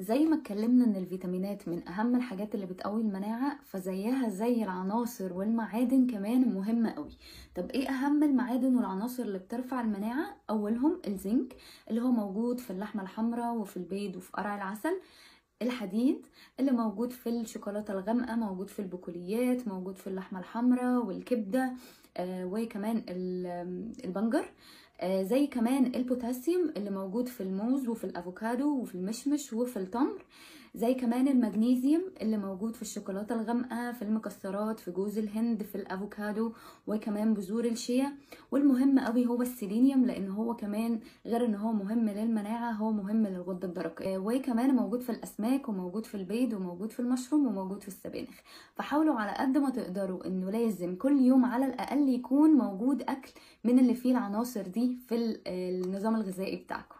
زي ما اتكلمنا إن الفيتامينات من أهم الحاجات اللي بتقوي المناعة فزيها زي العناصر والمعادن كمان مهمة قوي. طب إيه أهم المعادن والعناصر اللي بترفع المناعة؟ أولهم الزنك اللي هو موجود في اللحمة الحمراء وفي البيض وفي قرع العسل. الحديد اللي موجود في الشوكولاتة الغامقة موجود في البقوليات موجود في اللحمة الحمراء والكبدة آه وكمان البنجر. زي كمان البوتاسيوم اللي موجود في الموز وفي الأفوكادو وفي المشمش وفي التمر زي كمان المغنيسيوم اللي موجود في الشوكولاتة الغامقة في المكسرات في جوز الهند في الأفوكادو وكمان بذور الشيا. والمهم قوي هو السيلينيوم لأن هو كمان غير إن هو مهم للمناعة هو مهم للغدة الدرقية. وكمان موجود في الأسماك وموجود في البيض وموجود في المشروم وموجود في السبانخ. فحاولوا على قد ما تقدروا إنه لازم كل يوم على الأقل يكون موجود أكل من اللي فيه العناصر دي. في النظام الغذائي بتاعكم.